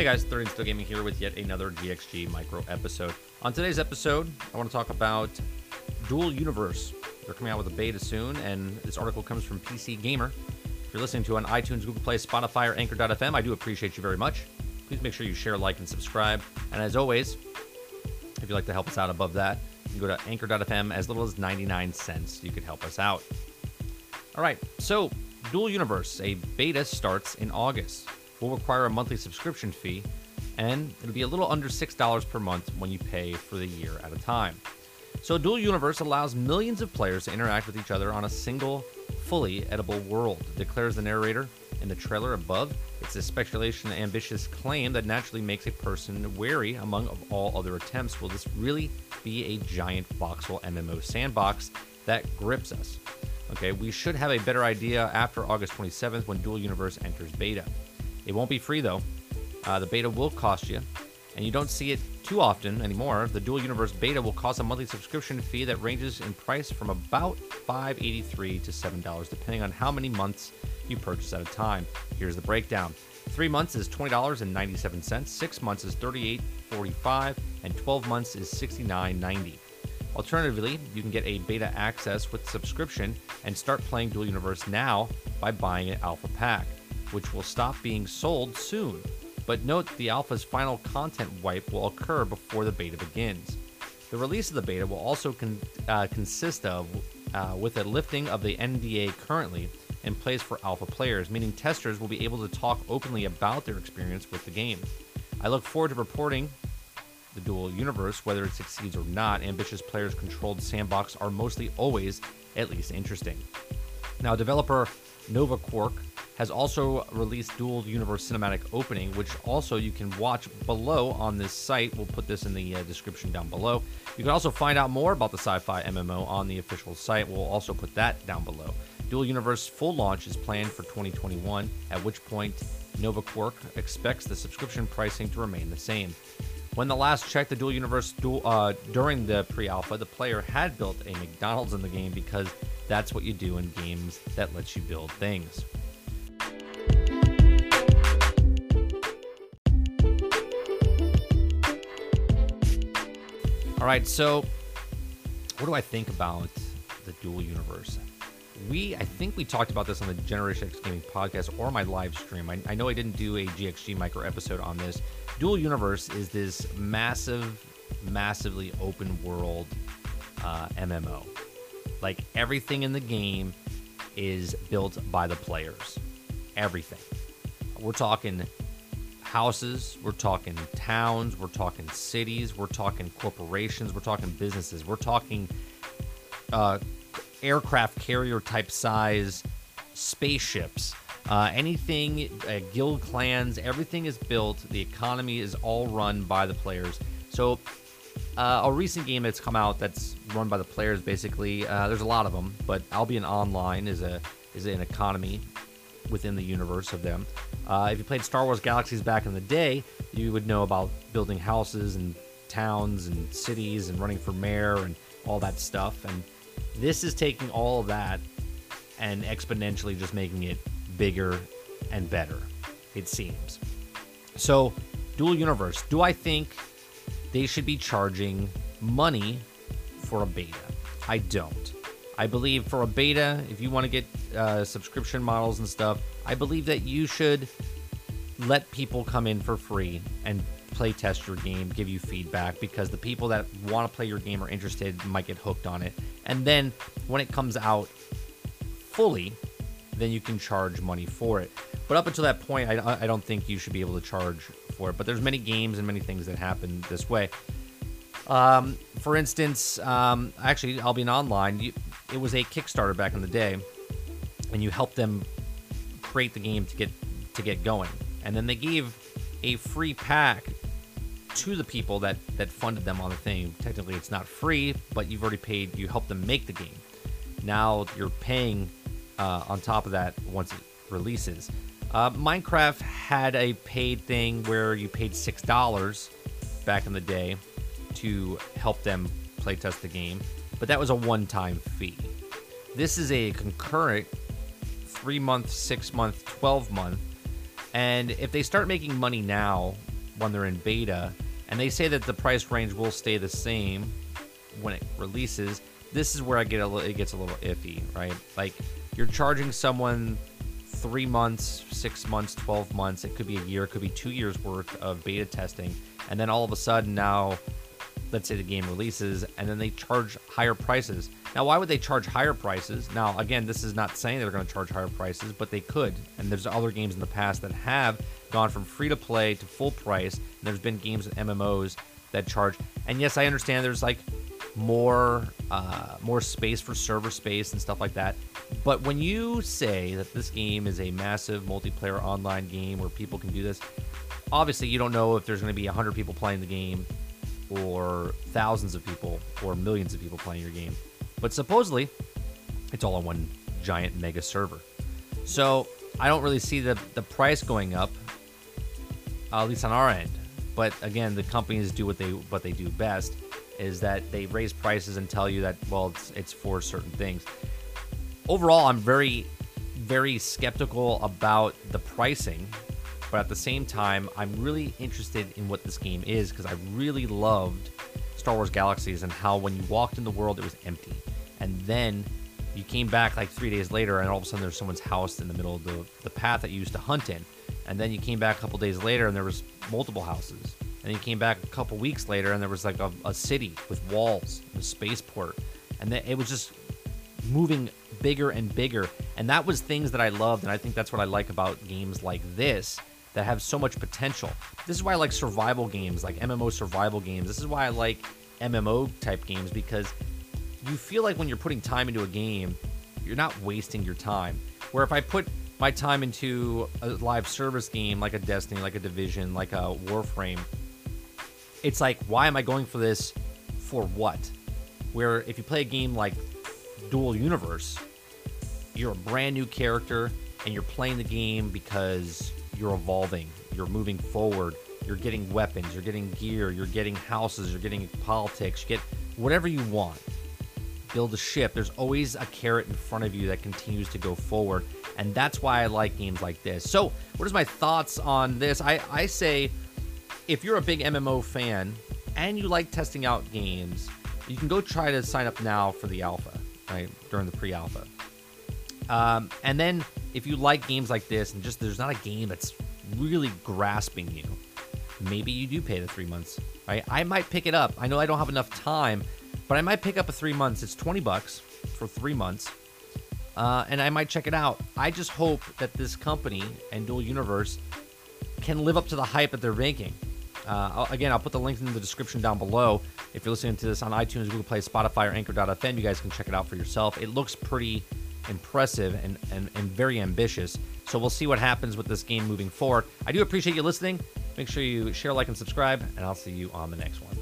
Hey guys, 30 Still Gaming here with yet another GXG micro episode. On today's episode, I want to talk about Dual Universe. They're coming out with a beta soon, and this article comes from PC Gamer. If you're listening to on iTunes, Google Play, Spotify, or Anchor.fm, I do appreciate you very much. Please make sure you share, like, and subscribe. And as always, if you'd like to help us out above that, you can go to Anchor.fm as little as 99 cents. You could help us out. All right, so Dual Universe, a beta starts in August will require a monthly subscription fee, and it'll be a little under $6 per month when you pay for the year at a time. So, Dual Universe allows millions of players to interact with each other on a single, fully edible world, declares the narrator in the trailer above. It's a speculation ambitious claim that naturally makes a person wary among of all other attempts. Will this really be a giant voxel MMO sandbox that grips us? Okay, we should have a better idea after August 27th when Dual Universe enters beta. It won't be free though. Uh, the beta will cost you, and you don't see it too often anymore. The Dual Universe beta will cost a monthly subscription fee that ranges in price from about $5.83 to $7, depending on how many months you purchase at a time. Here's the breakdown. Three months is $20.97, six months is $38.45, and 12 months is $69.90. Alternatively, you can get a beta access with subscription and start playing Dual Universe now by buying an alpha pack which will stop being sold soon. But note the alpha's final content wipe will occur before the beta begins. The release of the beta will also con- uh, consist of uh, with a lifting of the NDA currently in place for alpha players, meaning testers will be able to talk openly about their experience with the game. I look forward to reporting the dual universe, whether it succeeds or not. Ambitious players controlled sandbox are mostly always at least interesting. Now, developer Novaquark has also released Dual Universe Cinematic Opening, which also you can watch below on this site. We'll put this in the uh, description down below. You can also find out more about the sci fi MMO on the official site. We'll also put that down below. Dual Universe full launch is planned for 2021, at which point Novaquark expects the subscription pricing to remain the same. When the last check, the Dual Universe uh, during the pre-alpha, the player had built a McDonald's in the game because that's what you do in games that lets you build things. Right, so what do I think about the dual universe? We, I think we talked about this on the Generation X Gaming podcast or my live stream. I, I know I didn't do a GXG micro episode on this. Dual universe is this massive, massively open world uh, MMO. Like everything in the game is built by the players. Everything. We're talking houses, we're talking towns, we're talking cities, we're talking corporations, we're talking businesses, we're talking uh, aircraft carrier type size spaceships. Uh, anything, uh, guild clans, everything is built. The economy is all run by the players. So, uh, a recent game that's come out that's run by the players, basically, uh, there's a lot of them, but Albion Online is a is an economy within the universe of them. Uh, if you played Star Wars Galaxies back in the day, you would know about building houses and towns and cities and running for mayor and all that stuff. And this is taking all of that and exponentially just making it bigger and better, it seems. So, Dual Universe, do I think they should be charging money for a beta? I don't. I believe for a beta, if you want to get uh, subscription models and stuff, I believe that you should let people come in for free and play test your game, give you feedback because the people that want to play your game are interested might get hooked on it. And then when it comes out fully, then you can charge money for it. But up until that point, I, I don't think you should be able to charge for it. But there's many games and many things that happen this way. Um, for instance, um, actually, Albion Online, you, it was a Kickstarter back in the day, and you helped them create the game to get to get going, and then they gave a free pack to the people that that funded them on the thing. Technically, it's not free, but you've already paid. You helped them make the game. Now you're paying uh, on top of that once it releases. Uh, Minecraft had a paid thing where you paid six dollars back in the day to help them playtest the game, but that was a one-time fee. This is a concurrent three month, six month, 12 month. And if they start making money now when they're in beta, and they say that the price range will stay the same when it releases. This is where I get a little, it gets a little iffy, right? Like you're charging someone three months, six months, 12 months. It could be a year, it could be two years worth of beta testing. And then all of a sudden now, let's say the game releases and then they charge higher prices. Now, why would they charge higher prices? Now, again, this is not saying they're going to charge higher prices, but they could. And there's other games in the past that have gone from free to play to full price. And there's been games with MMOs that charge. And yes, I understand there's like more uh, more space for server space and stuff like that. But when you say that this game is a massive multiplayer online game where people can do this, obviously you don't know if there's going to be 100 people playing the game or thousands of people or millions of people playing your game. But supposedly, it's all on one giant mega server. So I don't really see the, the price going up, at least on our end. But again, the companies do what they what they do best is that they raise prices and tell you that well it's it's for certain things. Overall, I'm very very skeptical about the pricing, but at the same time, I'm really interested in what this game is because I really loved Star Wars Galaxies and how when you walked in the world it was empty. And then you came back like 3 days later and all of a sudden there's someone's house in the middle of the the path that you used to hunt in. And then you came back a couple days later and there was multiple houses and then you came back a couple weeks later, and there was like a, a city with walls, a spaceport, and then it was just moving bigger and bigger. And that was things that I loved, and I think that's what I like about games like this that have so much potential. This is why I like survival games, like MMO survival games. This is why I like MMO type games because you feel like when you're putting time into a game, you're not wasting your time. Where if I put my time into a live service game like a Destiny, like a Division, like a Warframe, it's like, why am I going for this for what? Where if you play a game like Dual Universe, you're a brand new character and you're playing the game because you're evolving, you're moving forward, you're getting weapons, you're getting gear, you're getting houses, you're getting politics, you get whatever you want. Build a ship. There's always a carrot in front of you that continues to go forward. And that's why I like games like this. So, what is my thoughts on this? I, I say if you're a big MMO fan and you like testing out games, you can go try to sign up now for the alpha, right? During the pre alpha. Um, and then if you like games like this and just there's not a game that's really grasping you, maybe you do pay the three months, right? I might pick it up. I know I don't have enough time, but I might pick up a three months. It's 20 bucks for three months. Uh, and I might check it out. I just hope that this company and Dual Universe can live up to the hype that they're making. Uh, again, I'll put the link in the description down below. If you're listening to this on iTunes, Google Play, Spotify, or Anchor.fm, you guys can check it out for yourself. It looks pretty impressive and, and, and very ambitious. So we'll see what happens with this game moving forward. I do appreciate you listening. Make sure you share, like, and subscribe, and I'll see you on the next one.